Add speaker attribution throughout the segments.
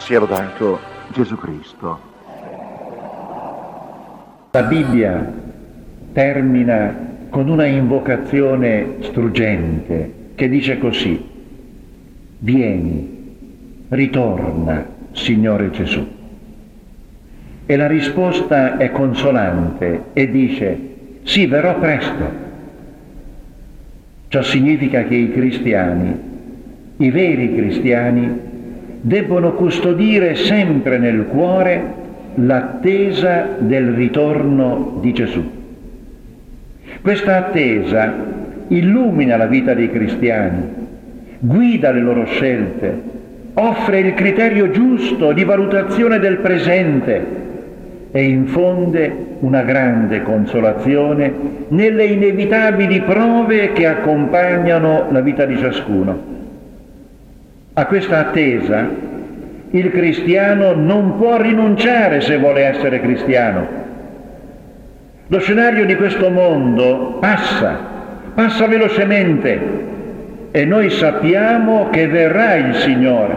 Speaker 1: Sia lodato Gesù Cristo.
Speaker 2: La Bibbia termina con una invocazione struggente che dice così, vieni, ritorna, Signore Gesù. E la risposta è consolante e dice, sì, verrò presto. Ciò significa che i cristiani, i veri cristiani, debbono custodire sempre nel cuore l'attesa del ritorno di Gesù. Questa attesa illumina la vita dei cristiani, guida le loro scelte, offre il criterio giusto di valutazione del presente e infonde una grande consolazione nelle inevitabili prove che accompagnano la vita di ciascuno. A questa attesa il cristiano non può rinunciare se vuole essere cristiano. Lo scenario di questo mondo passa, passa velocemente e noi sappiamo che verrà il Signore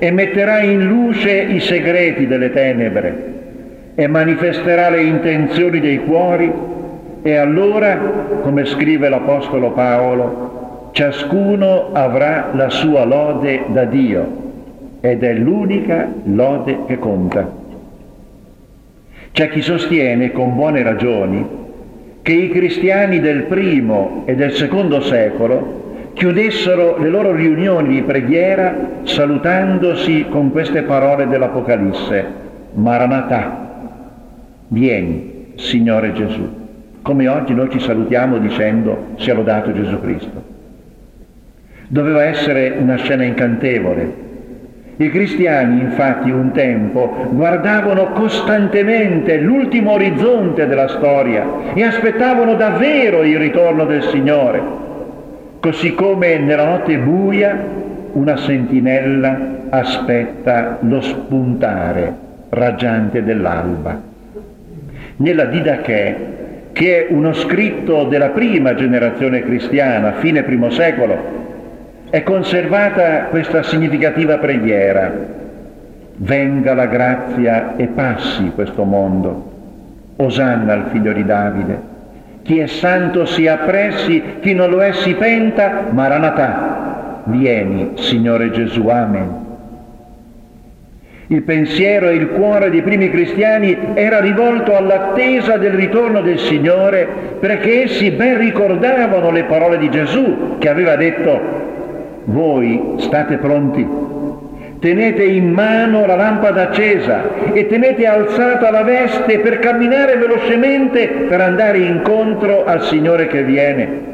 Speaker 2: e metterà in luce i segreti delle tenebre e manifesterà le intenzioni dei cuori e allora, come scrive l'Apostolo Paolo, ciascuno avrà la sua lode da Dio ed è l'unica lode che conta. C'è chi sostiene con buone ragioni che i cristiani del primo e del secondo secolo chiudessero le loro riunioni di preghiera salutandosi con queste parole dell'Apocalisse, Maranatha, vieni, Signore Gesù, come oggi noi ci salutiamo dicendo sia lodato Gesù Cristo. Doveva essere una scena incantevole. I cristiani infatti un tempo guardavano costantemente l'ultimo orizzonte della storia e aspettavano davvero il ritorno del Signore, così come nella notte buia una sentinella aspetta lo spuntare raggiante dell'alba. Nella Didache, che è uno scritto della prima generazione cristiana, fine primo secolo, è conservata questa significativa preghiera. Venga la grazia e passi questo mondo. Osanna al figlio di Davide. Chi è santo si appressi, chi non lo è si penta, Maranatà. Vieni, Signore Gesù, Amen. Il pensiero e il cuore dei primi cristiani era rivolto all'attesa del ritorno del Signore perché essi ben ricordavano le parole di Gesù che aveva detto voi state pronti? Tenete in mano la lampada accesa e tenete alzata la veste per camminare velocemente per andare incontro al Signore che viene.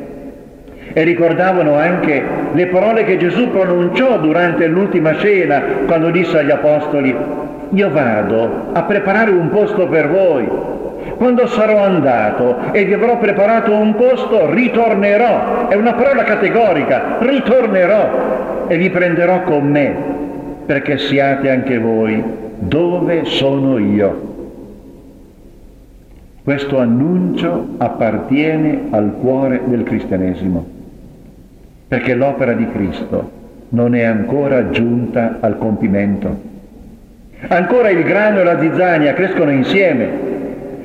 Speaker 2: E ricordavano anche le parole che Gesù pronunciò durante l'ultima cena quando disse agli apostoli, io vado a preparare un posto per voi. Quando sarò andato e vi avrò preparato un posto, ritornerò. È una parola categorica, ritornerò e vi prenderò con me, perché siate anche voi dove sono io. Questo annuncio appartiene al cuore del cristianesimo, perché l'opera di Cristo non è ancora giunta al compimento. Ancora il grano e la zizzania crescono insieme,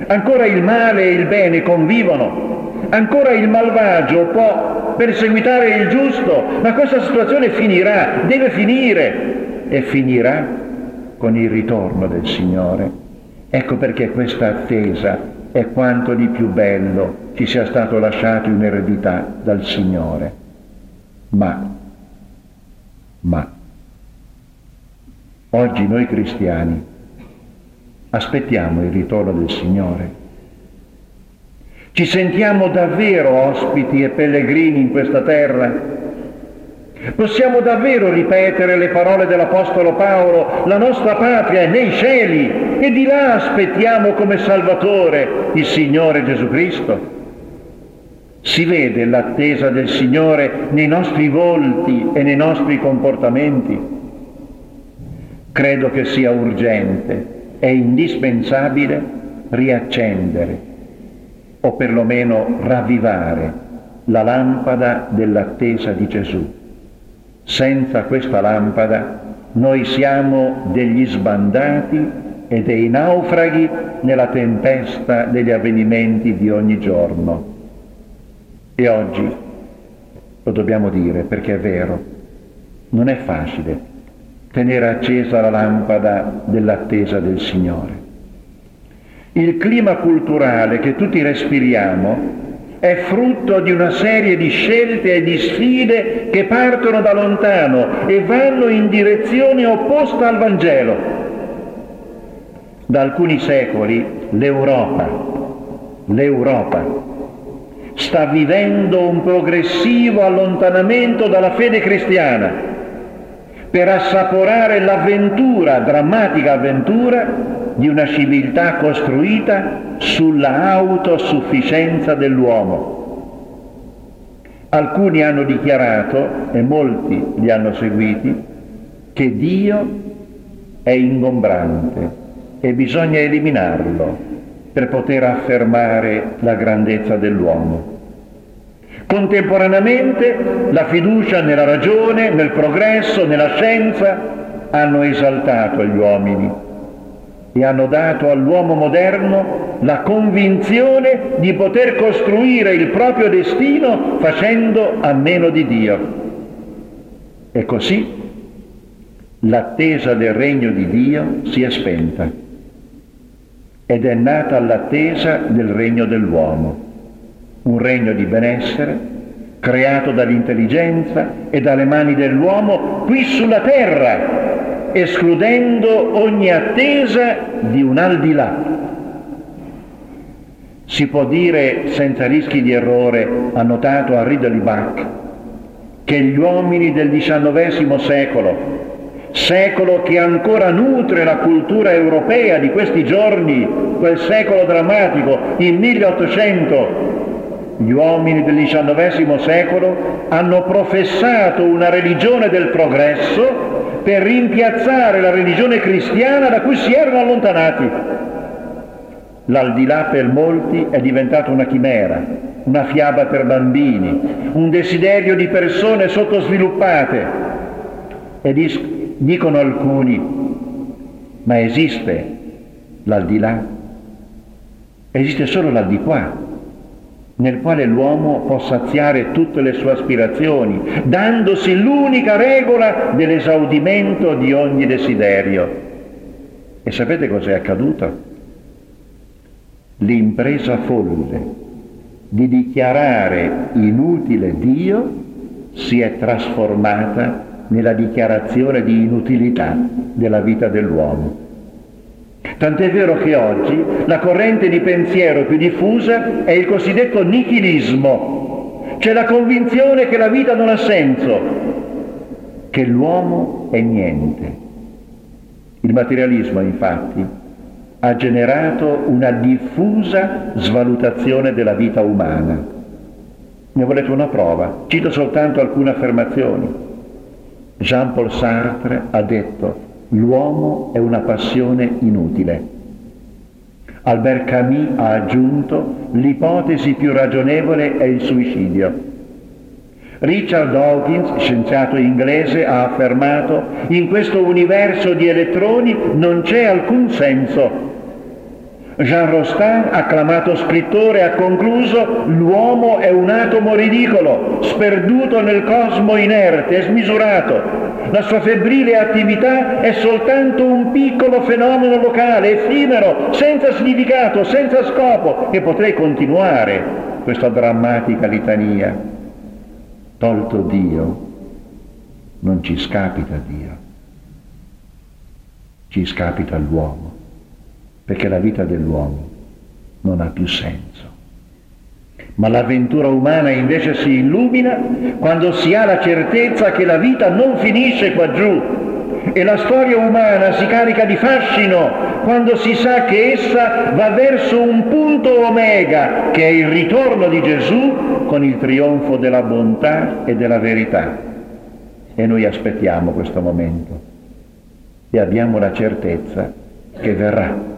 Speaker 2: ancora il male e il bene convivono, ancora il malvagio può perseguitare il giusto, ma questa situazione finirà, deve finire e finirà con il ritorno del Signore. Ecco perché questa attesa è quanto di più bello ci sia stato lasciato in eredità dal Signore. Ma, ma, oggi noi cristiani aspettiamo il ritorno del Signore. Ci sentiamo davvero ospiti e pellegrini in questa terra? Possiamo davvero ripetere le parole dell'Apostolo Paolo, la nostra patria è nei cieli e di là aspettiamo come Salvatore il Signore Gesù Cristo? Si vede l'attesa del Signore nei nostri volti e nei nostri comportamenti? Credo che sia urgente è indispensabile riaccendere o perlomeno ravvivare la lampada dell'attesa di Gesù. Senza questa lampada noi siamo degli sbandati e dei naufraghi nella tempesta degli avvenimenti di ogni giorno. E oggi, lo dobbiamo dire perché è vero, non è facile tenere accesa la lampada dell'attesa del Signore. Il clima culturale che tutti respiriamo è frutto di una serie di scelte e di sfide che partono da lontano e vanno in direzione opposta al Vangelo. Da alcuni secoli l'Europa, l'Europa sta vivendo un progressivo allontanamento dalla fede cristiana per assaporare l'avventura, drammatica avventura, di una civiltà costruita sulla autosufficienza dell'uomo. Alcuni hanno dichiarato, e molti li hanno seguiti, che Dio è ingombrante e bisogna eliminarlo per poter affermare la grandezza dell'uomo. Contemporaneamente la fiducia nella ragione, nel progresso, nella scienza hanno esaltato gli uomini e hanno dato all'uomo moderno la convinzione di poter costruire il proprio destino facendo a meno di Dio. E così l'attesa del regno di Dio si è spenta ed è nata l'attesa del regno dell'uomo un regno di benessere creato dall'intelligenza e dalle mani dell'uomo qui sulla terra, escludendo ogni attesa di un al di là. Si può dire senza rischi di errore, ha notato Henri de Lubac, che gli uomini del XIX secolo, secolo che ancora nutre la cultura europea di questi giorni, quel secolo drammatico, il 1800, gli uomini del XIX secolo hanno professato una religione del progresso per rimpiazzare la religione cristiana da cui si erano allontanati. L'aldilà per molti è diventata una chimera, una fiaba per bambini, un desiderio di persone sottosviluppate. E dis- dicono alcuni, ma esiste l'aldilà? Esiste solo l'aldiquà nel quale l'uomo può saziare tutte le sue aspirazioni, dandosi l'unica regola dell'esaudimento di ogni desiderio. E sapete cos'è accaduto? L'impresa folle di dichiarare inutile Dio si è trasformata nella dichiarazione di inutilità della vita dell'uomo. Tant'è vero che oggi la corrente di pensiero più diffusa è il cosiddetto nichilismo, cioè la convinzione che la vita non ha senso, che l'uomo è niente. Il materialismo, infatti, ha generato una diffusa svalutazione della vita umana. Ne volete una prova? Cito soltanto alcune affermazioni. Jean-Paul Sartre ha detto l'uomo è una passione inutile. Albert Camus ha aggiunto l'ipotesi più ragionevole è il suicidio. Richard Dawkins, scienziato inglese, ha affermato in questo universo di elettroni non c'è alcun senso. Jean Rostand, acclamato scrittore, ha concluso l'uomo è un atomo ridicolo, sperduto nel cosmo inerte smisurato, la sua febbrile attività è soltanto un piccolo fenomeno locale, effimero, senza significato, senza scopo. E potrei continuare questa drammatica litania. Tolto Dio, non ci scapita Dio, ci scapita l'uomo, perché la vita dell'uomo non ha più senso. Ma l'avventura umana invece si illumina quando si ha la certezza che la vita non finisce qua giù e la storia umana si carica di fascino quando si sa che essa va verso un punto omega che è il ritorno di Gesù con il trionfo della bontà e della verità. E noi aspettiamo questo momento e abbiamo la certezza che verrà.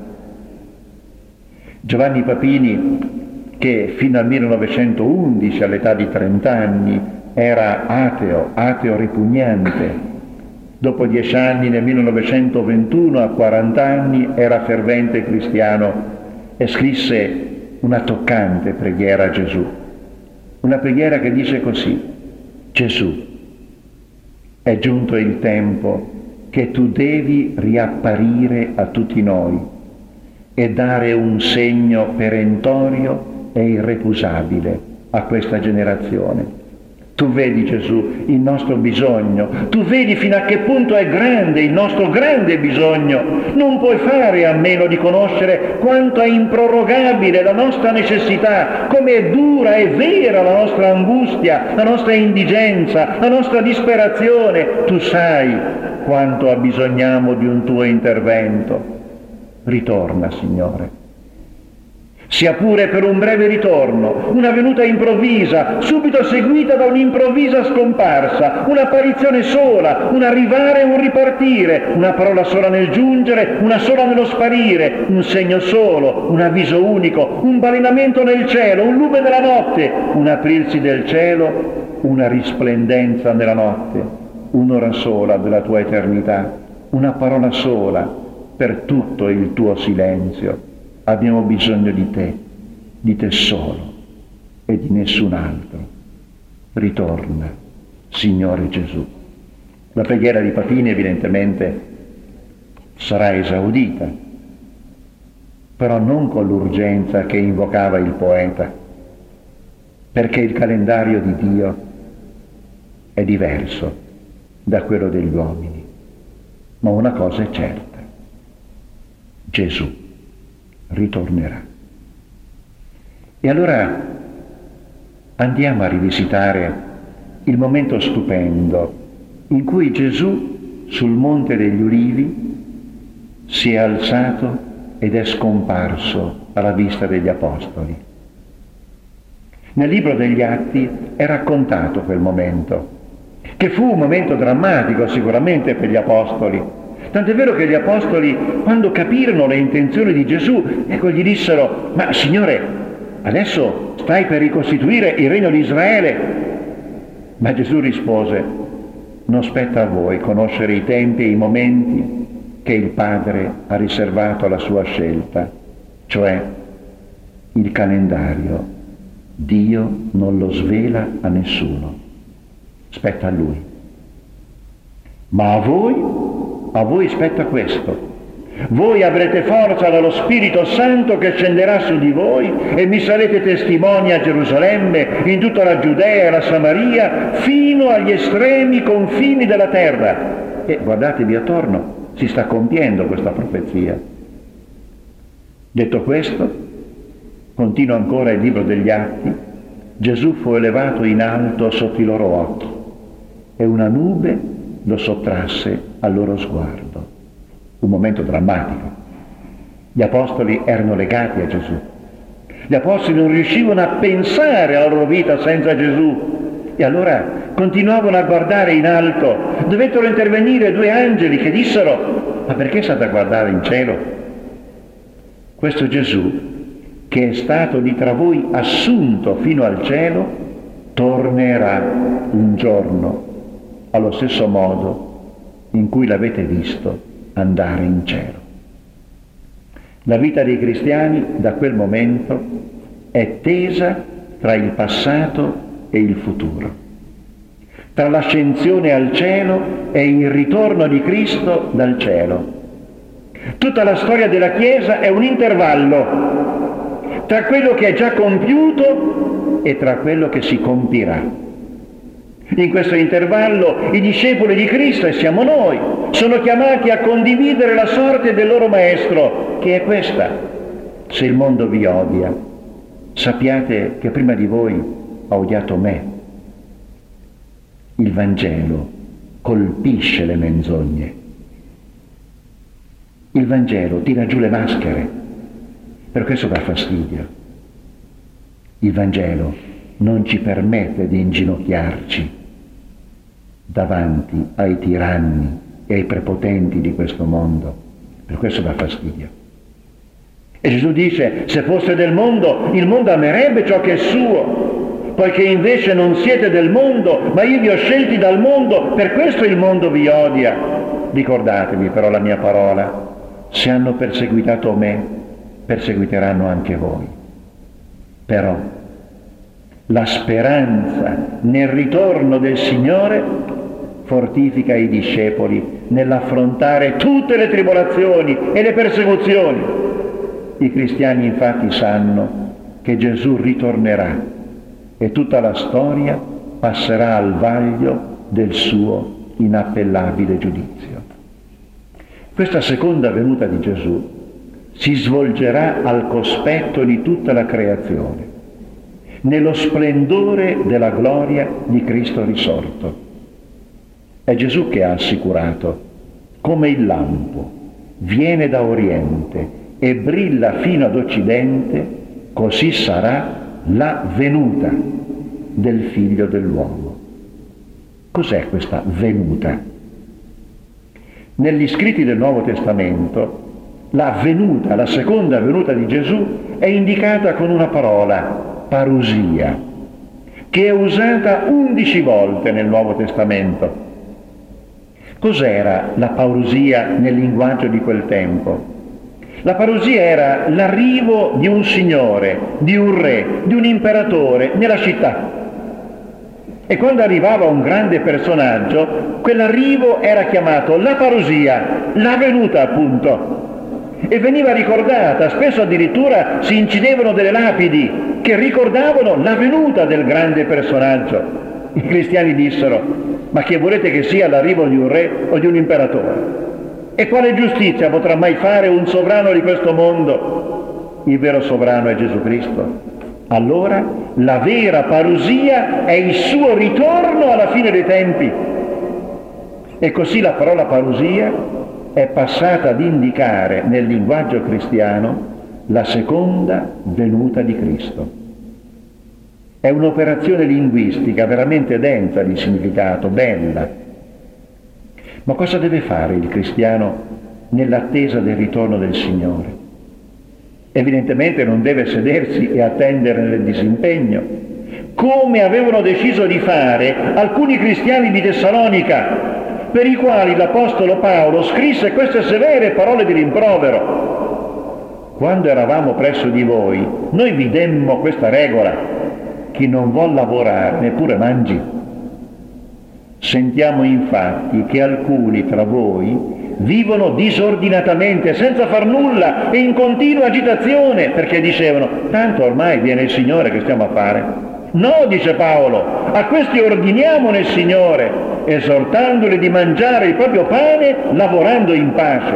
Speaker 2: Giovanni Papini che fino al 1911, all'età di 30 anni, era ateo, ateo ripugnante, Dopo dieci anni, nel 1921, a 40 anni, era fervente cristiano e scrisse una toccante preghiera a Gesù. Una preghiera che dice così, Gesù, è giunto il tempo che tu devi riapparire a tutti noi e dare un segno perentorio e irrecusabile a questa generazione tu vedi Gesù il nostro bisogno, tu vedi fino a che punto è grande il nostro grande bisogno. Non puoi fare a meno di conoscere quanto è improrogabile la nostra necessità, come è dura e vera la nostra angustia, la nostra indigenza, la nostra disperazione. Tu sai quanto abbisogniamo di un tuo intervento. Ritorna, Signore. Sia pure per un breve ritorno, una venuta improvvisa, subito seguita da un'improvvisa scomparsa, un'apparizione sola, un arrivare e un ripartire, una parola sola nel giungere, una sola nello sparire, un segno solo, un avviso unico, un balenamento nel cielo, un lume nella notte, un aprirsi del cielo, una risplendenza nella notte, un'ora sola della tua eternità, una parola sola per tutto il tuo silenzio abbiamo bisogno di te, di te solo e di nessun altro. Ritorna, Signore Gesù. La preghiera di Papini evidentemente sarà esaudita, però non con l'urgenza che invocava il poeta, perché il calendario di Dio è diverso da quello degli uomini. Ma una cosa è certa, Gesù ritornerà. E allora andiamo a rivisitare il momento stupendo in cui Gesù sul monte degli ulivi si è alzato ed è scomparso alla vista degli apostoli. Nel libro degli Atti è raccontato quel momento, che fu un momento drammatico sicuramente per gli apostoli, Tant'è vero che gli apostoli, quando capirono le intenzioni di Gesù, ecco, gli dissero, ma Signore, adesso stai per ricostituire il regno di Israele? Ma Gesù rispose, non spetta a voi conoscere i tempi e i momenti che il Padre ha riservato alla sua scelta, cioè il calendario. Dio non lo svela a nessuno, spetta a Lui. Ma a voi a voi spetta questo. Voi avrete forza dallo Spirito Santo che scenderà su di voi e mi sarete testimoni a Gerusalemme, in tutta la Giudea e la Samaria, fino agli estremi confini della terra. E guardatevi attorno, si sta compiendo questa profezia. Detto questo, continua ancora il libro degli Atti, Gesù fu elevato in alto sotto i loro occhi e una nube lo sottrasse al loro sguardo. Un momento drammatico. Gli apostoli erano legati a Gesù. Gli apostoli non riuscivano a pensare alla loro vita senza Gesù. E allora continuavano a guardare in alto. Dovettero intervenire due angeli che dissero, ma perché state a guardare in cielo? Questo Gesù, che è stato di tra voi assunto fino al cielo, tornerà un giorno allo stesso modo in cui l'avete visto andare in cielo. La vita dei cristiani da quel momento è tesa tra il passato e il futuro, tra l'ascensione al cielo e il ritorno di Cristo dal cielo. Tutta la storia della Chiesa è un intervallo tra quello che è già compiuto e tra quello che si compirà. In questo intervallo i discepoli di Cristo, e siamo noi, sono chiamati a condividere la sorte del loro Maestro, che è questa. Se il mondo vi odia, sappiate che prima di voi ha odiato me. Il Vangelo colpisce le menzogne. Il Vangelo tira giù le maschere, per questo dà fastidio. Il Vangelo non ci permette di inginocchiarci davanti ai tiranni e ai prepotenti di questo mondo. Per questo dà fastidio. E Gesù dice, se fosse del mondo, il mondo amerebbe ciò che è suo. poiché invece non siete del mondo, ma io vi ho scelti dal mondo, per questo il mondo vi odia. Ricordatevi però la mia parola, se hanno perseguitato me, perseguiteranno anche voi. Però la speranza nel ritorno del Signore fortifica i discepoli nell'affrontare tutte le tribolazioni e le persecuzioni. I cristiani infatti sanno che Gesù ritornerà e tutta la storia passerà al vaglio del suo inappellabile giudizio. Questa seconda venuta di Gesù si svolgerà al cospetto di tutta la creazione, nello splendore della gloria di Cristo risorto. È Gesù che ha assicurato, come il lampo, viene da oriente e brilla fino ad occidente, così sarà la venuta del figlio dell'uomo. Cos'è questa venuta? Negli scritti del Nuovo Testamento la venuta, la seconda venuta di Gesù è indicata con una parola, parusia, che è usata undici volte nel Nuovo Testamento. Cos'era la parusia nel linguaggio di quel tempo? La parusia era l'arrivo di un signore, di un re, di un imperatore nella città. E quando arrivava un grande personaggio, quell'arrivo era chiamato la parusia, la venuta appunto. E veniva ricordata, spesso addirittura si incidevano delle lapidi che ricordavano la venuta del grande personaggio. I cristiani dissero, ma che volete che sia l'arrivo di un re o di un imperatore? E quale giustizia potrà mai fare un sovrano di questo mondo? Il vero sovrano è Gesù Cristo allora la vera parusia è il suo ritorno alla fine dei tempi. E così la parola parusia è passata ad indicare nel linguaggio cristiano la seconda venuta di Cristo. È un'operazione linguistica veramente densa di significato, bella. Ma cosa deve fare il cristiano nell'attesa del ritorno del Signore? Evidentemente non deve sedersi e attendere nel disimpegno, come avevano deciso di fare alcuni cristiani di Tessalonica, per i quali l'Apostolo Paolo scrisse queste severe parole di rimprovero. Quando eravamo presso di voi, noi vi demmo questa regola, chi non vuol lavorare neppure mangi. Sentiamo infatti che alcuni tra voi vivono disordinatamente, senza far nulla e in continua agitazione, perché dicevano, tanto ormai viene il Signore che stiamo a fare. No, dice Paolo, a questi ordiniamo nel Signore, esortandoli di mangiare il proprio pane lavorando in pace.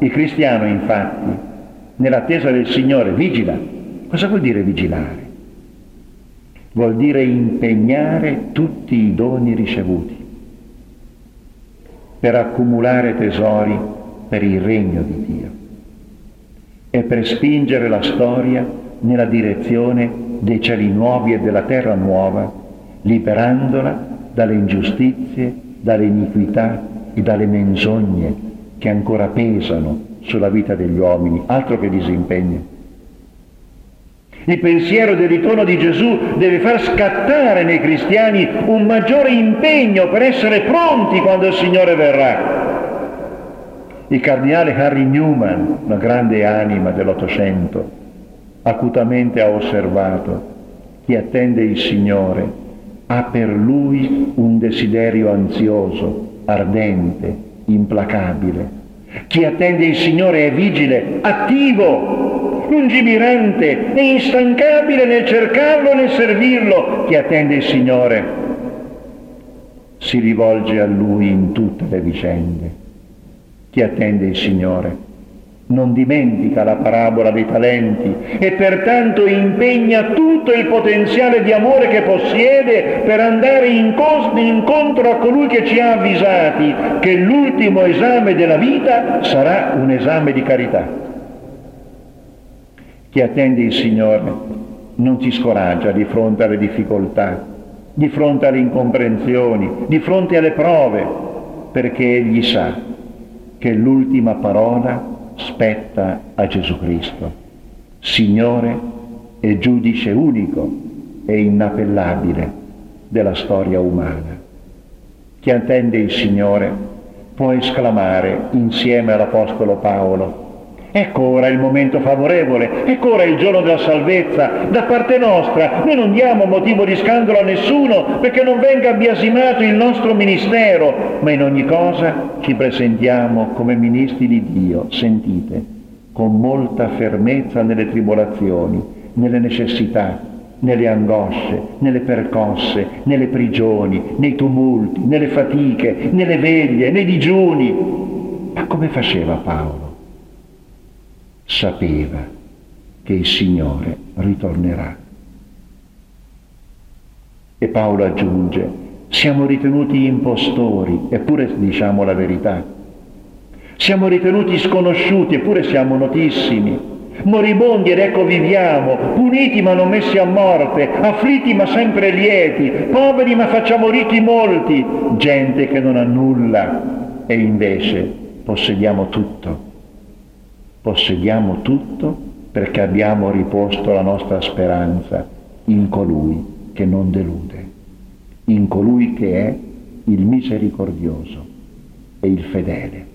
Speaker 2: Il cristiano, infatti, nell'attesa del Signore, vigila. Cosa vuol dire vigilare? Vuol dire impegnare tutti i doni ricevuti per accumulare tesori per il regno di Dio e per spingere la storia nella direzione dei cieli nuovi e della terra nuova, liberandola dalle ingiustizie, dalle iniquità e dalle menzogne che ancora pesano sulla vita degli uomini, altro che disimpegno. Il pensiero del ritorno di Gesù deve far scattare nei cristiani un maggiore impegno per essere pronti quando il Signore verrà. Il cardinale Harry Newman, una grande anima dell'Ottocento, acutamente ha osservato chi attende il Signore ha per lui un desiderio ansioso, ardente, implacabile. Chi attende il Signore è vigile, attivo, lungimirante e instancabile nel cercarlo e nel servirlo. Chi attende il Signore si rivolge a Lui in tutte le vicende. Chi attende il Signore non dimentica la parabola dei talenti e pertanto impegna tutto il potenziale di amore che possiede per andare incontro a colui che ci ha avvisati che l'ultimo esame della vita sarà un esame di carità. Chi attende il Signore non si scoraggia di fronte alle difficoltà, di fronte alle incomprensioni, di fronte alle prove, perché egli sa che l'ultima parola spetta a Gesù Cristo, Signore e giudice unico e inappellabile della storia umana. Chi attende il Signore può esclamare insieme all'Apostolo Paolo, Ecco ora il momento favorevole, ecco ora il giorno della salvezza. Da parte nostra noi non diamo motivo di scandalo a nessuno perché non venga biasimato il nostro ministero, ma in ogni cosa ci presentiamo come ministri di Dio, sentite, con molta fermezza nelle tribolazioni, nelle necessità, nelle angosce, nelle percosse, nelle prigioni, nei tumulti, nelle fatiche, nelle veglie, nei digiuni. Ma come faceva Paolo? Sapeva che il Signore ritornerà. E Paolo aggiunge, siamo ritenuti impostori, eppure diciamo la verità. Siamo ritenuti sconosciuti, eppure siamo notissimi. Moribondi ed ecco viviamo, puniti ma non messi a morte, afflitti ma sempre lieti, poveri ma facciamo ricchi molti, gente che non ha nulla e invece possediamo tutto possediamo tutto perché abbiamo riposto la nostra speranza in colui che non delude, in colui che è il misericordioso e il fedele.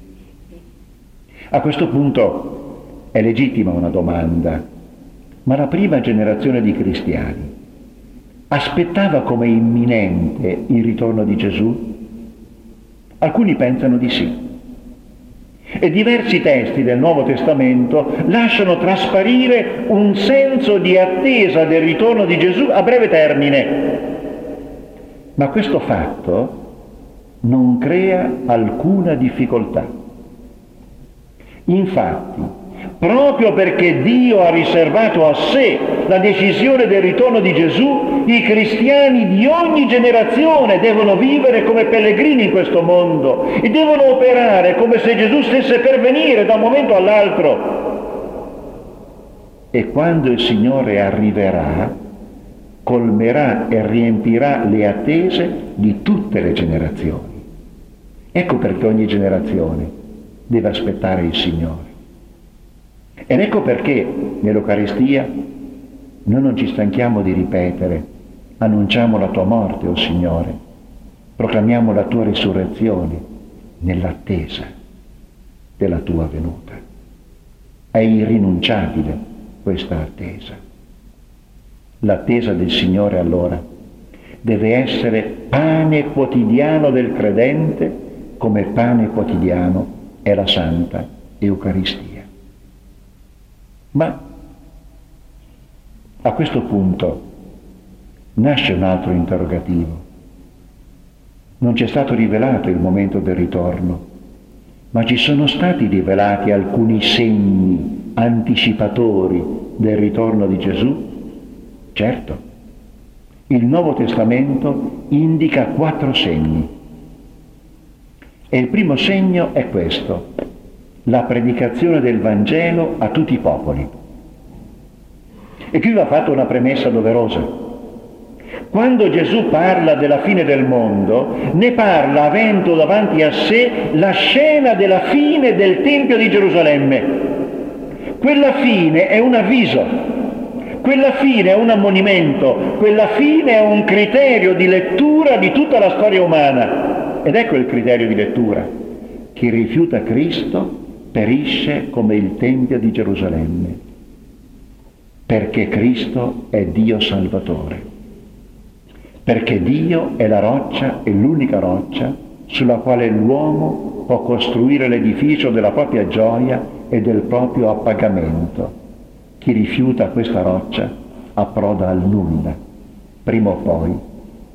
Speaker 2: A questo punto è legittima una domanda, ma la prima generazione di cristiani aspettava come imminente il ritorno di Gesù? Alcuni pensano di sì. E diversi testi del Nuovo Testamento lasciano trasparire un senso di attesa del ritorno di Gesù a breve termine. Ma questo fatto non crea alcuna difficoltà. Infatti, proprio perché Dio ha riservato a sé la decisione del ritorno di Gesù, i cristiani di ogni generazione devono vivere come pellegrini in questo mondo e devono operare come se Gesù stesse per venire da un momento all'altro. E quando il Signore arriverà, colmerà e riempirà le attese di tutte le generazioni. Ecco perché ogni generazione deve aspettare il Signore. Ed ecco perché nell'Eucaristia noi non ci stanchiamo di ripetere, annunciamo la tua morte, o oh Signore, proclamiamo la tua risurrezione nell'attesa della tua venuta. È irrinunciabile questa attesa. L'attesa del Signore allora deve essere pane quotidiano del credente come pane quotidiano è la Santa Eucaristia. Ma a questo punto nasce un altro interrogativo. Non ci è stato rivelato il momento del ritorno, ma ci sono stati rivelati alcuni segni anticipatori del ritorno di Gesù? Certo. Il Nuovo Testamento indica quattro segni. E il primo segno è questo, la predicazione del Vangelo a tutti i popoli. E qui va fatta una premessa doverosa. Quando Gesù parla della fine del mondo, ne parla avendo davanti a sé la scena della fine del Tempio di Gerusalemme. Quella fine è un avviso, quella fine è un ammonimento, quella fine è un criterio di lettura di tutta la storia umana. Ed ecco il criterio di lettura. Chi rifiuta Cristo perisce come il Tempio di Gerusalemme perché Cristo è Dio Salvatore, perché Dio è la roccia, è l'unica roccia sulla quale l'uomo può costruire l'edificio della propria gioia e del proprio appagamento. Chi rifiuta questa roccia approda al nulla. Prima o poi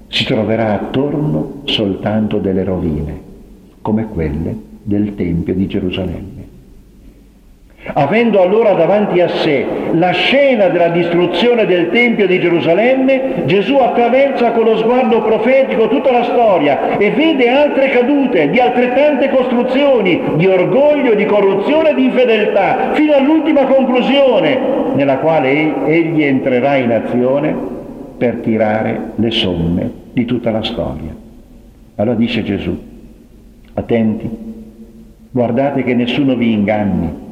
Speaker 2: si troverà attorno soltanto delle rovine, come quelle del Tempio di Gerusalemme. Avendo allora davanti a sé la scena della distruzione del Tempio di Gerusalemme, Gesù attraversa con lo sguardo profetico tutta la storia e vede altre cadute di altrettante costruzioni di orgoglio, di corruzione e di infedeltà, fino all'ultima conclusione, nella quale egli entrerà in azione per tirare le somme di tutta la storia. Allora dice Gesù, attenti, guardate che nessuno vi inganni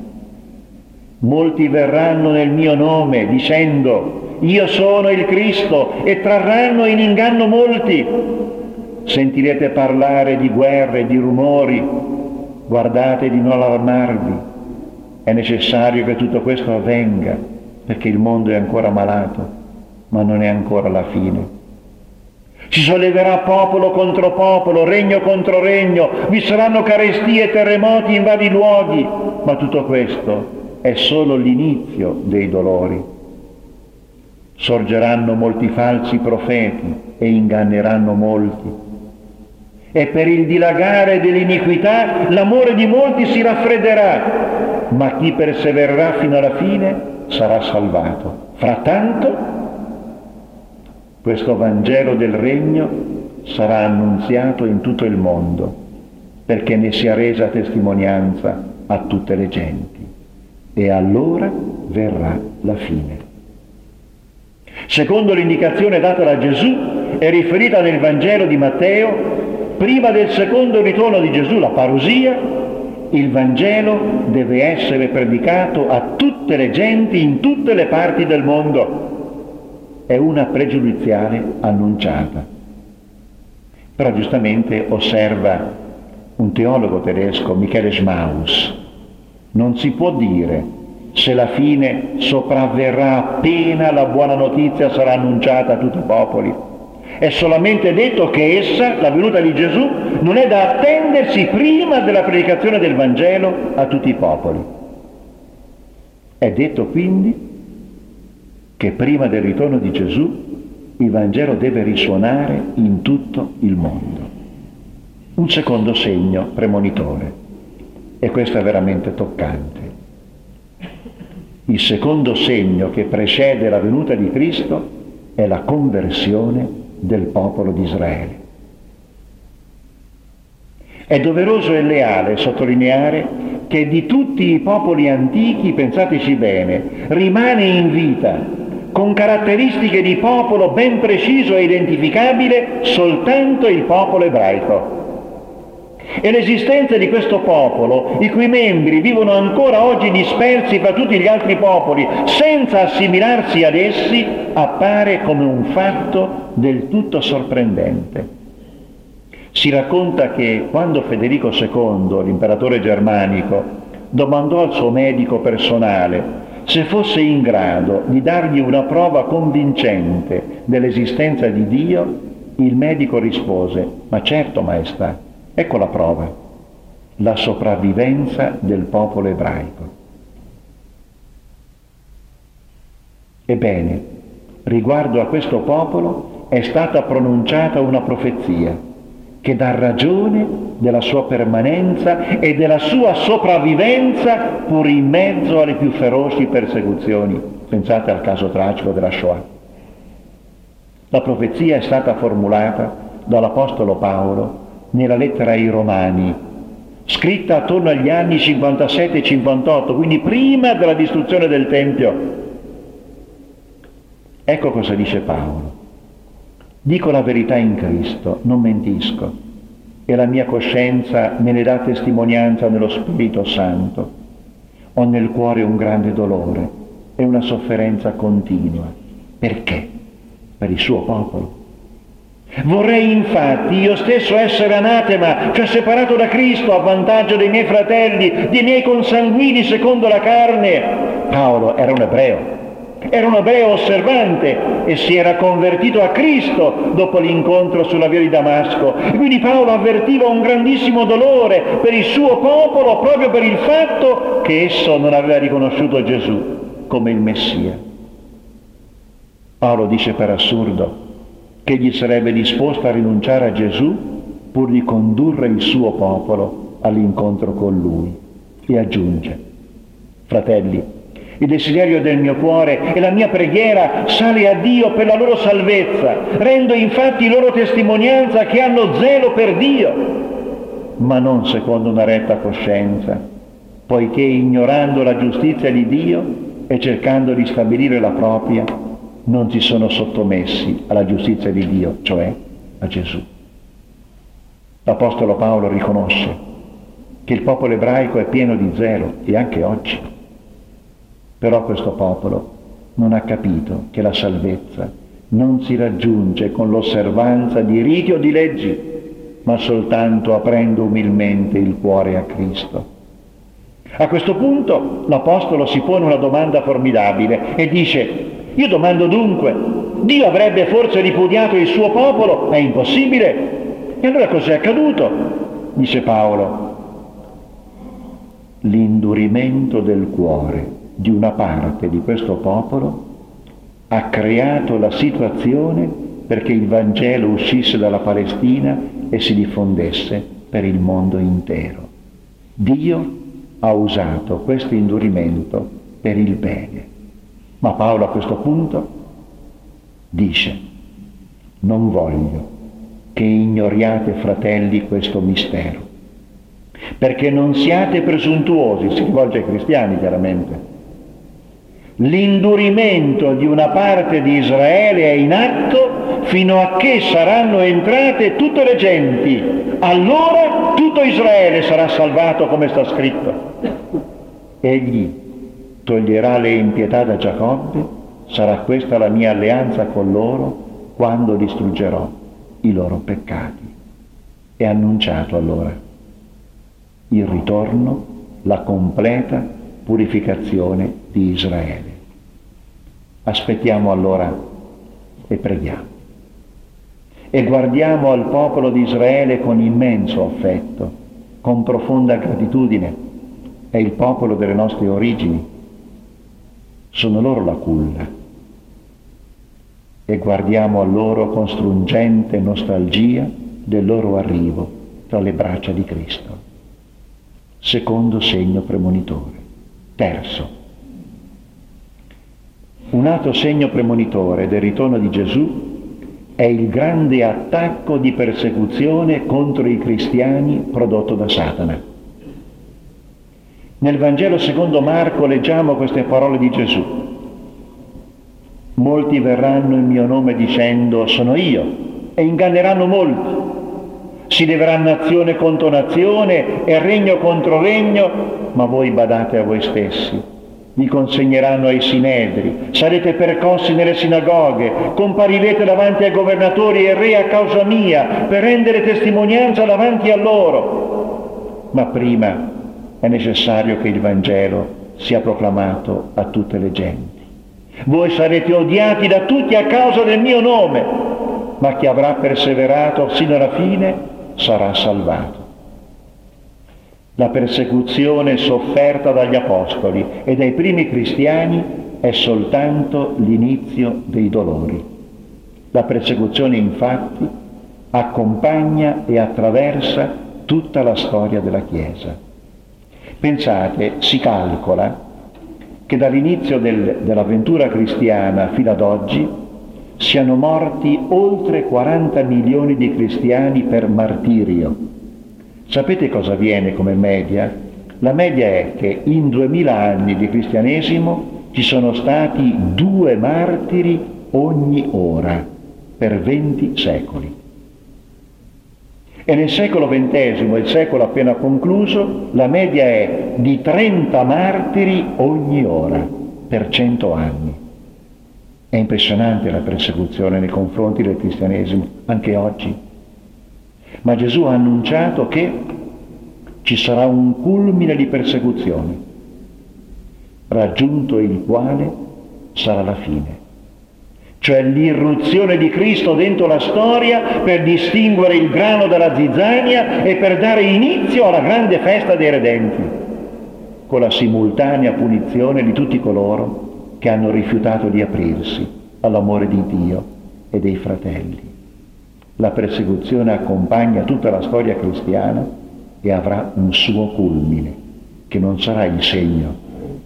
Speaker 2: Molti verranno nel mio nome dicendo io sono il Cristo e trarranno in inganno molti. Sentirete parlare di guerre, di rumori, guardate di non allarmarvi. È necessario che tutto questo avvenga perché il mondo è ancora malato, ma non è ancora la fine. Si solleverà popolo contro popolo, regno contro regno, vi saranno carestie e terremoti in vari luoghi, ma tutto questo è solo l'inizio dei dolori. Sorgeranno molti falsi profeti e inganneranno molti. E per il dilagare dell'iniquità l'amore di molti si raffredderà, ma chi persevererà fino alla fine sarà salvato. Frattanto questo Vangelo del Regno sarà annunziato in tutto il mondo perché ne sia resa testimonianza a tutte le genti e allora verrà la fine. Secondo l'indicazione data da Gesù e riferita nel Vangelo di Matteo, prima del secondo ritorno di Gesù, la parusia, il Vangelo deve essere predicato a tutte le genti in tutte le parti del mondo è una pregiudiziale annunciata. Però giustamente osserva un teologo tedesco, Michele Schmaus, non si può dire se la fine sopravverrà appena la buona notizia sarà annunciata a tutti i popoli. È solamente detto che essa, la venuta di Gesù, non è da attendersi prima della predicazione del Vangelo a tutti i popoli. È detto quindi che prima del ritorno di Gesù il Vangelo deve risuonare in tutto il mondo. Un secondo segno premonitore, e questo è veramente toccante. Il secondo segno che precede la venuta di Cristo è la conversione del popolo di Israele. È doveroso e leale sottolineare che di tutti i popoli antichi, pensateci bene, rimane in vita con caratteristiche di popolo ben preciso e identificabile soltanto il popolo ebraico. E l'esistenza di questo popolo, i cui membri vivono ancora oggi dispersi fra tutti gli altri popoli, senza assimilarsi ad essi, appare come un fatto del tutto sorprendente. Si racconta che quando Federico II, l'imperatore germanico, domandò al suo medico personale se fosse in grado di dargli una prova convincente dell'esistenza di Dio, il medico rispose, ma certo maestà, ecco la prova, la sopravvivenza del popolo ebraico. Ebbene, riguardo a questo popolo è stata pronunciata una profezia che dà ragione della sua permanenza e della sua sopravvivenza pur in mezzo alle più feroci persecuzioni. Pensate al caso tragico della Shoah. La profezia è stata formulata dall'Apostolo Paolo nella lettera ai Romani, scritta attorno agli anni 57 e 58, quindi prima della distruzione del Tempio. Ecco cosa dice Paolo. Dico la verità in Cristo, non mentisco, e la mia coscienza me ne dà testimonianza nello Spirito Santo. Ho nel cuore un grande dolore e una sofferenza continua. Perché? Per il suo popolo. Vorrei infatti io stesso essere anatema, cioè separato da Cristo a vantaggio dei miei fratelli, dei miei consanguini secondo la carne. Paolo era un ebreo, era un ebreo osservante e si era convertito a Cristo dopo l'incontro sulla via di Damasco. Quindi Paolo avvertiva un grandissimo dolore per il suo popolo proprio per il fatto che esso non aveva riconosciuto Gesù come il Messia. Paolo dice per assurdo che gli sarebbe disposto a rinunciare a Gesù pur di condurre il suo popolo all'incontro con lui. E aggiunge, fratelli, il desiderio del mio cuore e la mia preghiera sale a Dio per la loro salvezza. Rendo infatti loro testimonianza che hanno zelo per Dio, ma non secondo una retta coscienza, poiché ignorando la giustizia di Dio e cercando di stabilire la propria, non si sono sottomessi alla giustizia di Dio, cioè a Gesù. L'Apostolo Paolo riconosce che il popolo ebraico è pieno di zelo e anche oggi però questo popolo non ha capito che la salvezza non si raggiunge con l'osservanza di riti o di leggi, ma soltanto aprendo umilmente il cuore a Cristo. A questo punto l'Apostolo si pone una domanda formidabile e dice, io domando dunque, Dio avrebbe forse ripudiato il suo popolo? È impossibile. E allora cos'è accaduto? Dice Paolo. L'indurimento del cuore di una parte di questo popolo ha creato la situazione perché il Vangelo uscisse dalla Palestina e si diffondesse per il mondo intero. Dio ha usato questo indurimento per il bene. Ma Paolo a questo punto dice, non voglio che ignoriate, fratelli, questo mistero, perché non siate presuntuosi, si rivolge ai cristiani chiaramente. L'indurimento di una parte di Israele è in atto fino a che saranno entrate tutte le genti. Allora tutto Israele sarà salvato come sta scritto. Egli toglierà le impietà da Giacobbe, sarà questa la mia alleanza con loro quando distruggerò i loro peccati. È annunciato allora il ritorno, la completa purificazione di Israele. Aspettiamo allora e preghiamo. E guardiamo al popolo di Israele con immenso affetto, con profonda gratitudine. È il popolo delle nostre origini. Sono loro la culla e guardiamo a loro con struggente nostalgia del loro arrivo tra le braccia di Cristo. Secondo segno premonitore. Terzo. Un altro segno premonitore del ritorno di Gesù è il grande attacco di persecuzione contro i cristiani prodotto da Satana. Nel Vangelo secondo Marco leggiamo queste parole di Gesù. Molti verranno in mio nome dicendo sono io e inganneranno molti. Si leverà nazione contro nazione e regno contro regno, ma voi badate a voi stessi. Vi consegneranno ai sinedri, sarete percossi nelle sinagoghe, comparirete davanti ai governatori e re a causa mia per rendere testimonianza davanti a loro. Ma prima è necessario che il Vangelo sia proclamato a tutte le genti. Voi sarete odiati da tutti a causa del mio nome, ma chi avrà perseverato sino alla fine sarà salvato. La persecuzione sofferta dagli apostoli e dai primi cristiani è soltanto l'inizio dei dolori. La persecuzione infatti accompagna e attraversa tutta la storia della Chiesa. Pensate, si calcola che dall'inizio del, dell'avventura cristiana fino ad oggi siano morti oltre 40 milioni di cristiani per martirio. Sapete cosa avviene come media? La media è che in 2000 anni di cristianesimo ci sono stati due martiri ogni ora per 20 secoli. E nel secolo XX, il secolo appena concluso, la media è di 30 martiri ogni ora per 100 anni. È impressionante la persecuzione nei confronti del cristianesimo, anche oggi. Ma Gesù ha annunciato che ci sarà un culmine di persecuzione, raggiunto il quale sarà la fine cioè l'irruzione di Cristo dentro la storia per distinguere il grano dalla zizzania e per dare inizio alla grande festa dei redenti, con la simultanea punizione di tutti coloro che hanno rifiutato di aprirsi all'amore di Dio e dei fratelli. La persecuzione accompagna tutta la storia cristiana e avrà un suo culmine, che non sarà il segno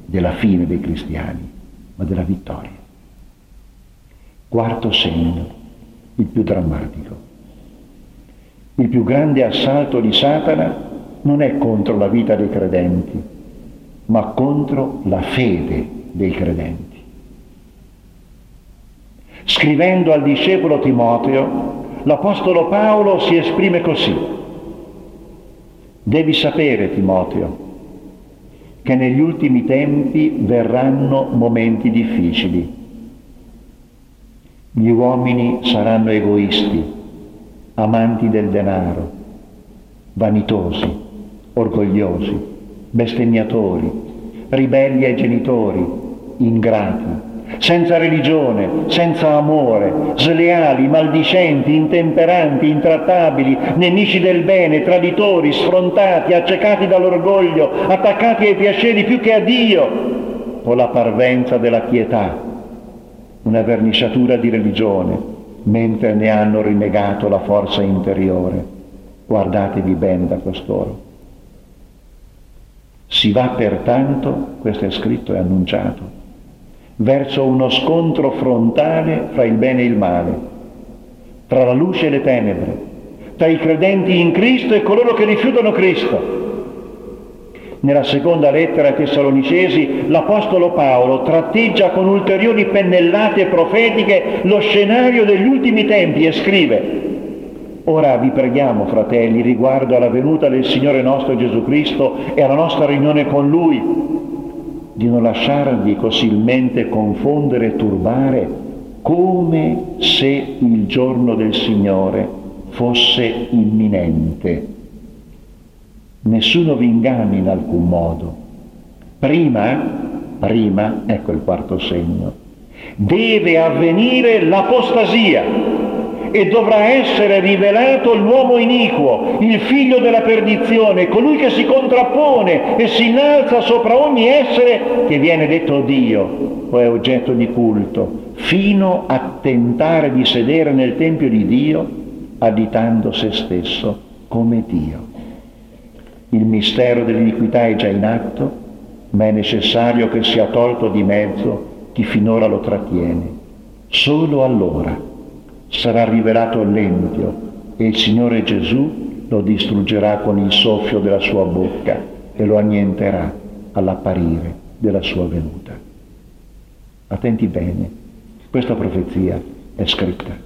Speaker 2: della fine dei cristiani, ma della vittoria. Quarto segno, il più drammatico. Il più grande assalto di Satana non è contro la vita dei credenti, ma contro la fede dei credenti. Scrivendo al discepolo Timoteo, l'Apostolo Paolo si esprime così. Devi sapere, Timoteo, che negli ultimi tempi verranno momenti difficili Gli uomini saranno egoisti, amanti del denaro, vanitosi, orgogliosi, bestemmiatori, ribelli ai genitori, ingrati, senza religione, senza amore, sleali, maldicenti, intemperanti, intrattabili, nemici del bene, traditori, sfrontati, accecati dall'orgoglio, attaccati ai piaceri più che a Dio, o la parvenza della pietà, una verniciatura di religione, mentre ne hanno rinnegato la forza interiore. Guardatevi bene da costoro. Si va pertanto, questo è scritto e annunciato, verso uno scontro frontale fra il bene e il male, tra la luce e le tenebre, tra i credenti in Cristo e coloro che rifiutano Cristo. Nella seconda lettera ai Tessalonicesi l'Apostolo Paolo tratteggia con ulteriori pennellate profetiche lo scenario degli ultimi tempi e scrive Ora vi preghiamo, fratelli, riguardo alla venuta del Signore nostro Gesù Cristo e alla nostra riunione con Lui, di non lasciarvi cossilmente confondere e turbare come se il giorno del Signore fosse imminente. Nessuno vi inganni in alcun modo. Prima, prima, ecco il quarto segno, deve avvenire l'apostasia e dovrà essere rivelato l'uomo iniquo, il figlio della perdizione, colui che si contrappone e si innalza sopra ogni essere che viene detto Dio o è oggetto di culto, fino a tentare di sedere nel Tempio di Dio, additando se stesso come Dio. Il mistero dell'iniquità è già in atto, ma è necessario che sia tolto di mezzo chi finora lo trattiene. Solo allora sarà rivelato l'empio e il Signore Gesù lo distruggerà con il soffio della sua bocca e lo annienterà all'apparire della sua venuta. Attenti bene, questa profezia è scritta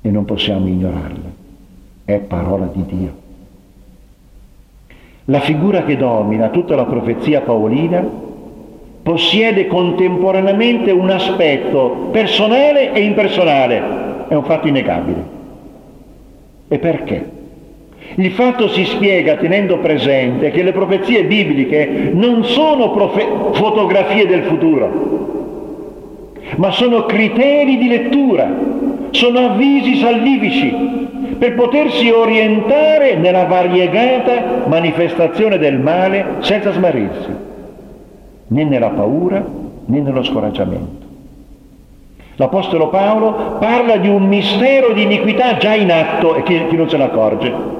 Speaker 2: e non possiamo ignorarla, è parola di Dio. La figura che domina tutta la profezia paolina possiede contemporaneamente un aspetto personale e impersonale, è un fatto innegabile. E perché? Il fatto si spiega tenendo presente che le profezie bibliche non sono profe- fotografie del futuro, ma sono criteri di lettura, sono avvisi salvifici per potersi orientare nella variegata manifestazione del male senza smarrirsi né nella paura né nello scoraggiamento. L'Apostolo Paolo parla di un mistero di iniquità già in atto e chi, chi non se ne accorge.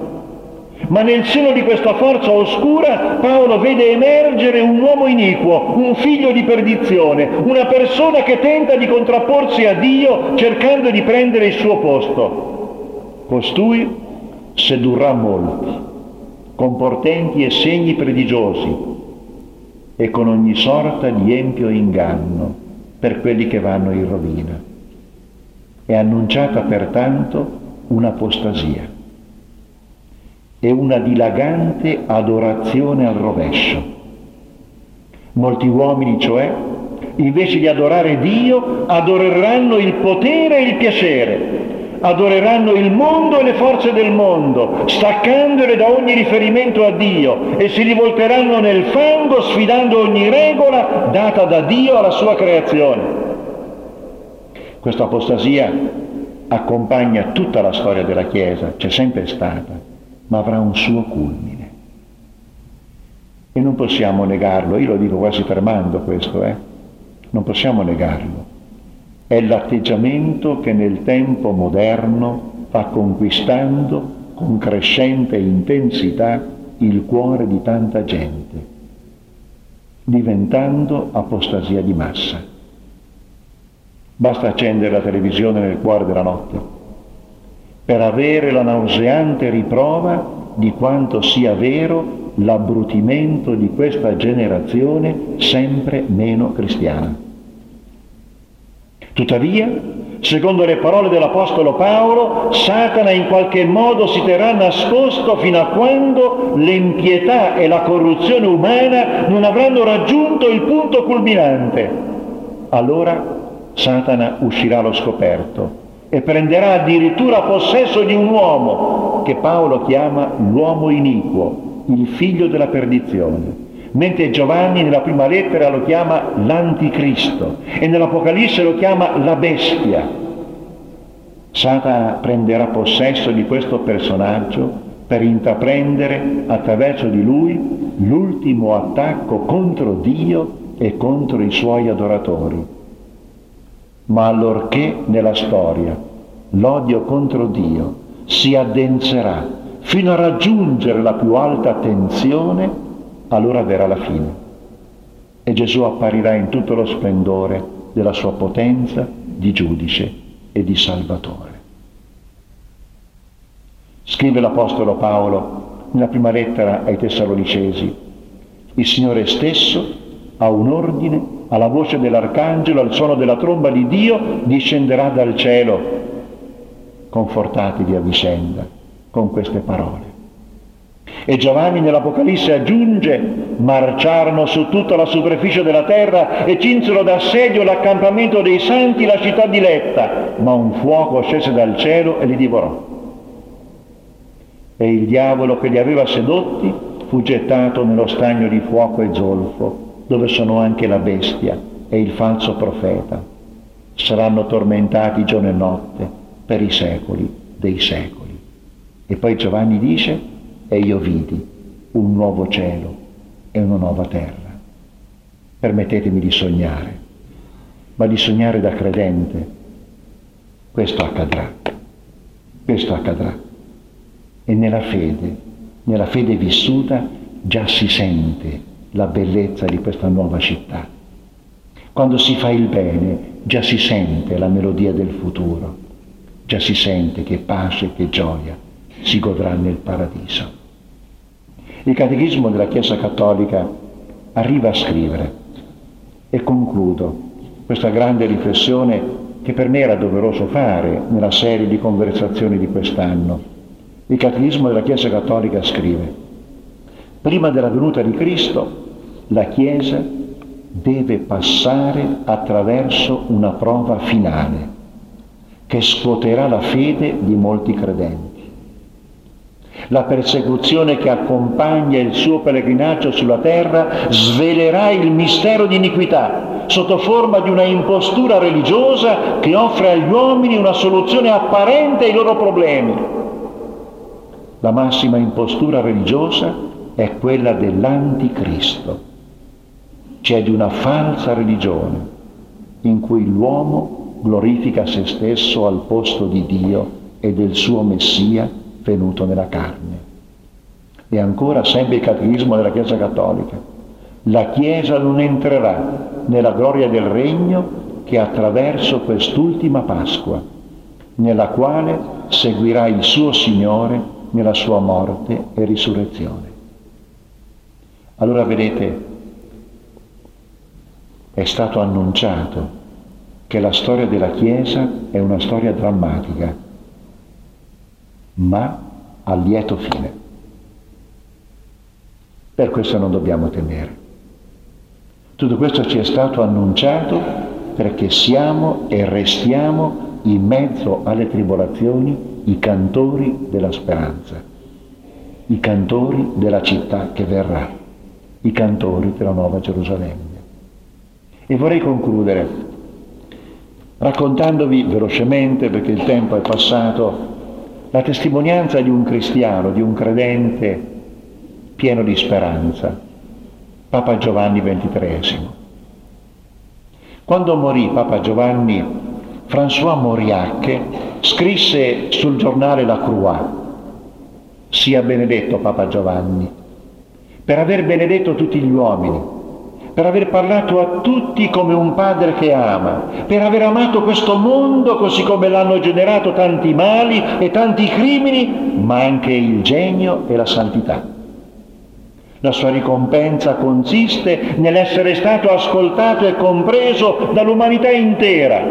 Speaker 2: Ma nel seno di questa forza oscura Paolo vede emergere un uomo iniquo, un figlio di perdizione, una persona che tenta di contrapporsi a Dio cercando di prendere il suo posto. Costui sedurrà molti, con portenti e segni prodigiosi, e con ogni sorta di empio inganno per quelli che vanno in rovina. È annunciata pertanto un'apostasia e una dilagante adorazione al rovescio. Molti uomini, cioè, invece di adorare Dio, adoreranno il potere e il piacere, adoreranno il mondo e le forze del mondo, staccandole da ogni riferimento a Dio e si rivolteranno nel fango sfidando ogni regola data da Dio alla sua creazione. Questa apostasia accompagna tutta la storia della Chiesa, c'è sempre stata, ma avrà un suo culmine. E non possiamo negarlo, io lo dico quasi fermando questo, eh? non possiamo negarlo è l'atteggiamento che nel tempo moderno va conquistando con crescente intensità il cuore di tanta gente, diventando apostasia di massa. Basta accendere la televisione nel cuore della notte per avere la nauseante riprova di quanto sia vero l'abbrutimento di questa generazione sempre meno cristiana. Tuttavia, secondo le parole dell'Apostolo Paolo, Satana in qualche modo si terrà nascosto fino a quando l'impietà e la corruzione umana non avranno raggiunto il punto culminante. Allora Satana uscirà allo scoperto e prenderà addirittura possesso di un uomo che Paolo chiama l'uomo iniquo, il figlio della perdizione. Mentre Giovanni nella prima lettera lo chiama l'anticristo e nell'Apocalisse lo chiama la bestia. Satana prenderà possesso di questo personaggio per intraprendere attraverso di lui l'ultimo attacco contro Dio e contro i suoi adoratori ma allorché nella storia l'odio contro Dio si addenserà fino a raggiungere la più alta tensione, allora verrà la fine. E Gesù apparirà in tutto lo splendore della sua potenza di giudice e di salvatore. Scrive l'Apostolo Paolo nella prima lettera ai Tessalonicesi, il Signore stesso ha un ordine, alla voce dell'arcangelo, al suono della tromba di Dio, discenderà dal cielo. Confortatevi a vicenda con queste parole. E Giovanni nell'Apocalisse aggiunge, marciarono su tutta la superficie della terra e cinsero d'assedio l'accampamento dei santi, la città diletta, ma un fuoco scese dal cielo e li divorò. E il diavolo che li aveva sedotti fu gettato nello stagno di fuoco e zolfo dove sono anche la bestia e il falso profeta. Saranno tormentati giorno e notte per i secoli dei secoli. E poi Giovanni dice, e io vidi un nuovo cielo e una nuova terra. Permettetemi di sognare, ma di sognare da credente. Questo accadrà, questo accadrà. E nella fede, nella fede vissuta, già si sente la bellezza di questa nuova città. Quando si fa il bene già si sente la melodia del futuro, già si sente che pace che gioia si godrà nel paradiso. Il Catechismo della Chiesa Cattolica arriva a scrivere e concludo questa grande riflessione che per me era doveroso fare nella serie di conversazioni di quest'anno. Il Catechismo della Chiesa Cattolica scrive Prima della venuta di Cristo, la Chiesa deve passare attraverso una prova finale che scuoterà la fede di molti credenti. La persecuzione che accompagna il suo pellegrinaggio sulla terra svelerà il mistero di iniquità sotto forma di una impostura religiosa che offre agli uomini una soluzione apparente ai loro problemi. La massima impostura religiosa è quella dell'anticristo, cioè di una falsa religione in cui l'uomo glorifica se stesso al posto di Dio e del suo Messia venuto nella carne. E ancora sempre il catechismo della Chiesa Cattolica. La Chiesa non entrerà nella gloria del regno che attraverso quest'ultima Pasqua, nella quale seguirà il suo Signore nella sua morte e risurrezione. Allora vedete, è stato annunciato che la storia della Chiesa è una storia drammatica, ma a lieto fine. Per questo non dobbiamo temere. Tutto questo ci è stato annunciato perché siamo e restiamo in mezzo alle tribolazioni i cantori della speranza, i cantori della città che verrà i cantori della Nuova Gerusalemme. E vorrei concludere raccontandovi velocemente, perché il tempo è passato, la testimonianza di un cristiano, di un credente pieno di speranza, Papa Giovanni XXIII. Quando morì Papa Giovanni, François Mauriac scrisse sul giornale La Croix, sia benedetto Papa Giovanni, per aver benedetto tutti gli uomini, per aver parlato a tutti come un padre che ama, per aver amato questo mondo così come l'hanno generato tanti mali e tanti crimini, ma anche il genio e la santità. La sua ricompensa consiste nell'essere stato ascoltato e compreso dall'umanità intera.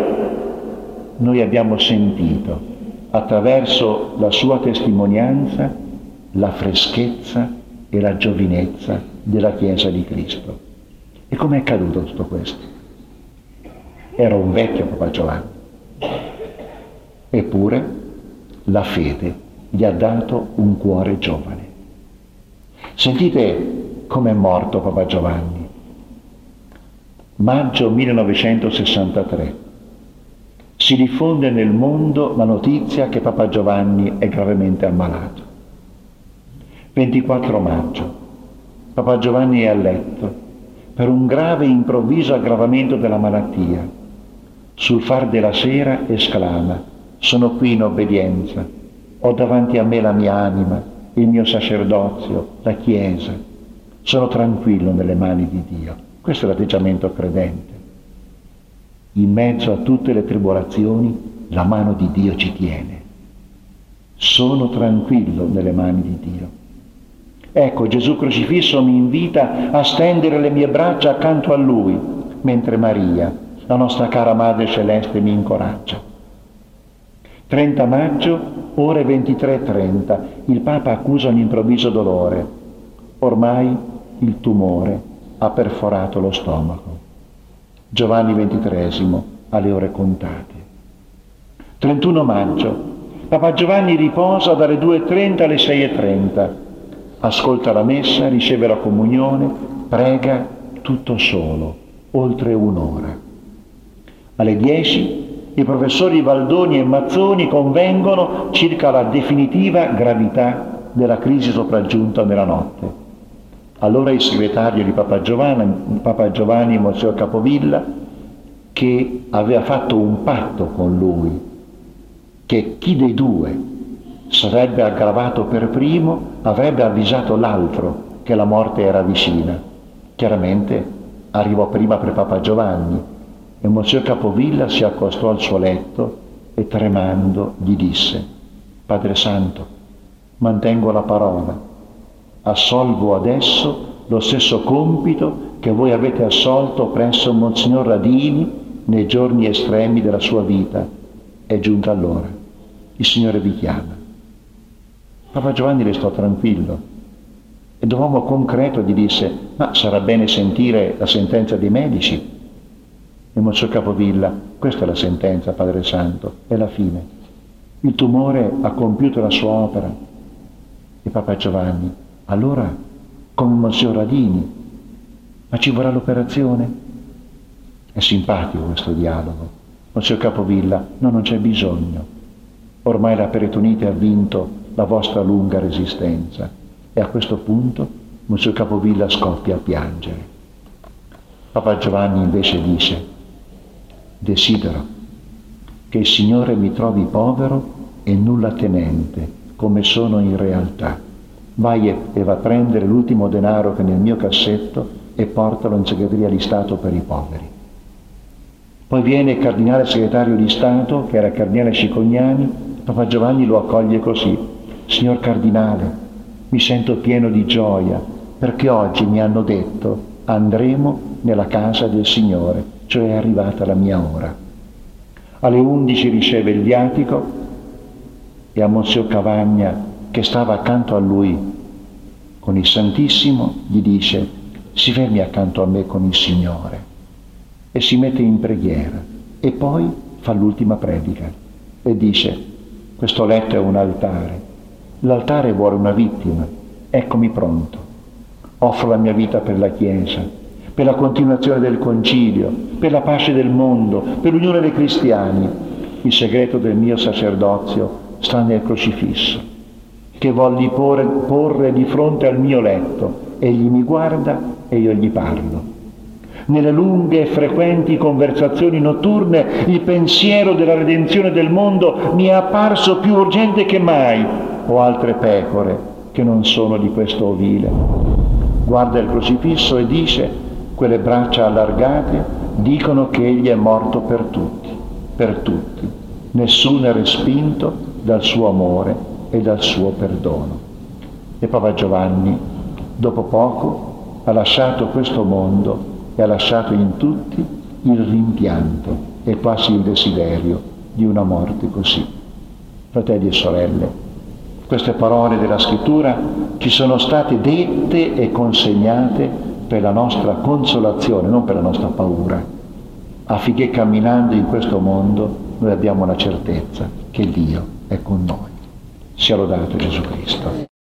Speaker 2: Noi abbiamo sentito attraverso la sua testimonianza la freschezza e la giovinezza della Chiesa di Cristo. E come è accaduto tutto questo? Era un vecchio Papa Giovanni. Eppure la fede gli ha dato un cuore giovane. Sentite com'è morto Papa Giovanni. Maggio 1963 si diffonde nel mondo la notizia che Papa Giovanni è gravemente ammalato. 24 maggio, Papa Giovanni è a letto per un grave e improvviso aggravamento della malattia. Sul far della sera esclama, sono qui in obbedienza, ho davanti a me la mia anima, il mio sacerdozio, la Chiesa, sono tranquillo nelle mani di Dio. Questo è l'atteggiamento credente in mezzo a tutte le tribolazioni, la mano di Dio ci tiene. Sono tranquillo nelle mani di Dio. Ecco, Gesù crocifisso mi invita a stendere le mie braccia accanto a Lui, mentre Maria, la nostra cara Madre Celeste, mi incoraggia. 30 maggio, ore 23.30, il Papa accusa un improvviso dolore. Ormai il tumore ha perforato lo stomaco. Giovanni XXIII alle ore contate. 31 maggio. Papa Giovanni riposa dalle 2.30 alle 6.30. Ascolta la messa, riceve la comunione, prega tutto solo, oltre un'ora. Alle 10 i professori Valdoni e Mazzoni convengono circa la definitiva gravità della crisi sopraggiunta nella notte. Allora il segretario di Papa Giovanni, Papa Giovanni Monsignor Capovilla, che aveva fatto un patto con lui, che chi dei due sarebbe aggravato per primo avrebbe avvisato l'altro che la morte era vicina. Chiaramente arrivò prima per Papa Giovanni e Monsignor Capovilla si accostò al suo letto e tremando gli disse, Padre Santo, mantengo la parola, assolvo adesso lo stesso compito che voi avete assolto presso Monsignor Radini nei giorni estremi della sua vita. È giunta l'ora. Il Signore vi chiama. Papa Giovanni restò tranquillo e d'uomo concreto gli disse, ma sarà bene sentire la sentenza dei medici. E Monsignor Capovilla, questa è la sentenza, Padre Santo, è la fine. Il tumore ha compiuto la sua opera. E Papa Giovanni, allora, come Monsignor Radini, ma ci vorrà l'operazione? È simpatico questo dialogo. Monsignor Capovilla, no, non c'è bisogno. Ormai la peritonite ha vinto la vostra lunga resistenza. E a questo punto Monsignor Capovilla scoppia a piangere. Papa Giovanni invece dice, desidero che il Signore mi trovi povero e nulla tenente, come sono in realtà vai e va a prendere l'ultimo denaro che è nel mio cassetto e portalo in segreteria di Stato per i poveri. Poi viene il cardinale segretario di Stato, che era il cardinale Cicognani, Papa Giovanni lo accoglie così, signor cardinale, mi sento pieno di gioia perché oggi mi hanno detto andremo nella casa del Signore, cioè è arrivata la mia ora. Alle 11 riceve il viatico e a Monsignor Cavagna che stava accanto a lui con il Santissimo, gli dice, si fermi accanto a me con il Signore e si mette in preghiera e poi fa l'ultima predica e dice, questo letto è un altare, l'altare vuole una vittima, eccomi pronto, offro la mia vita per la Chiesa, per la continuazione del concilio, per la pace del mondo, per l'unione dei cristiani. Il segreto del mio sacerdozio sta nel crocifisso che volli porre, porre di fronte al mio letto. Egli mi guarda e io gli parlo. Nelle lunghe e frequenti conversazioni notturne il pensiero della redenzione del mondo mi è apparso più urgente che mai. Ho altre pecore che non sono di questo ovile. Guarda il crocifisso e dice, quelle braccia allargate dicono che egli è morto per tutti, per tutti. Nessuno è respinto dal suo amore e dal suo perdono. E Papa Giovanni, dopo poco, ha lasciato questo mondo e ha lasciato in tutti il rimpianto e quasi il desiderio di una morte così. Fratelli e sorelle, queste parole della scrittura ci sono state dette e consegnate per la nostra consolazione, non per la nostra paura. affinché camminando in questo mondo noi abbiamo la certezza che Dio è con noi. Sia lodato Gesù Cristo.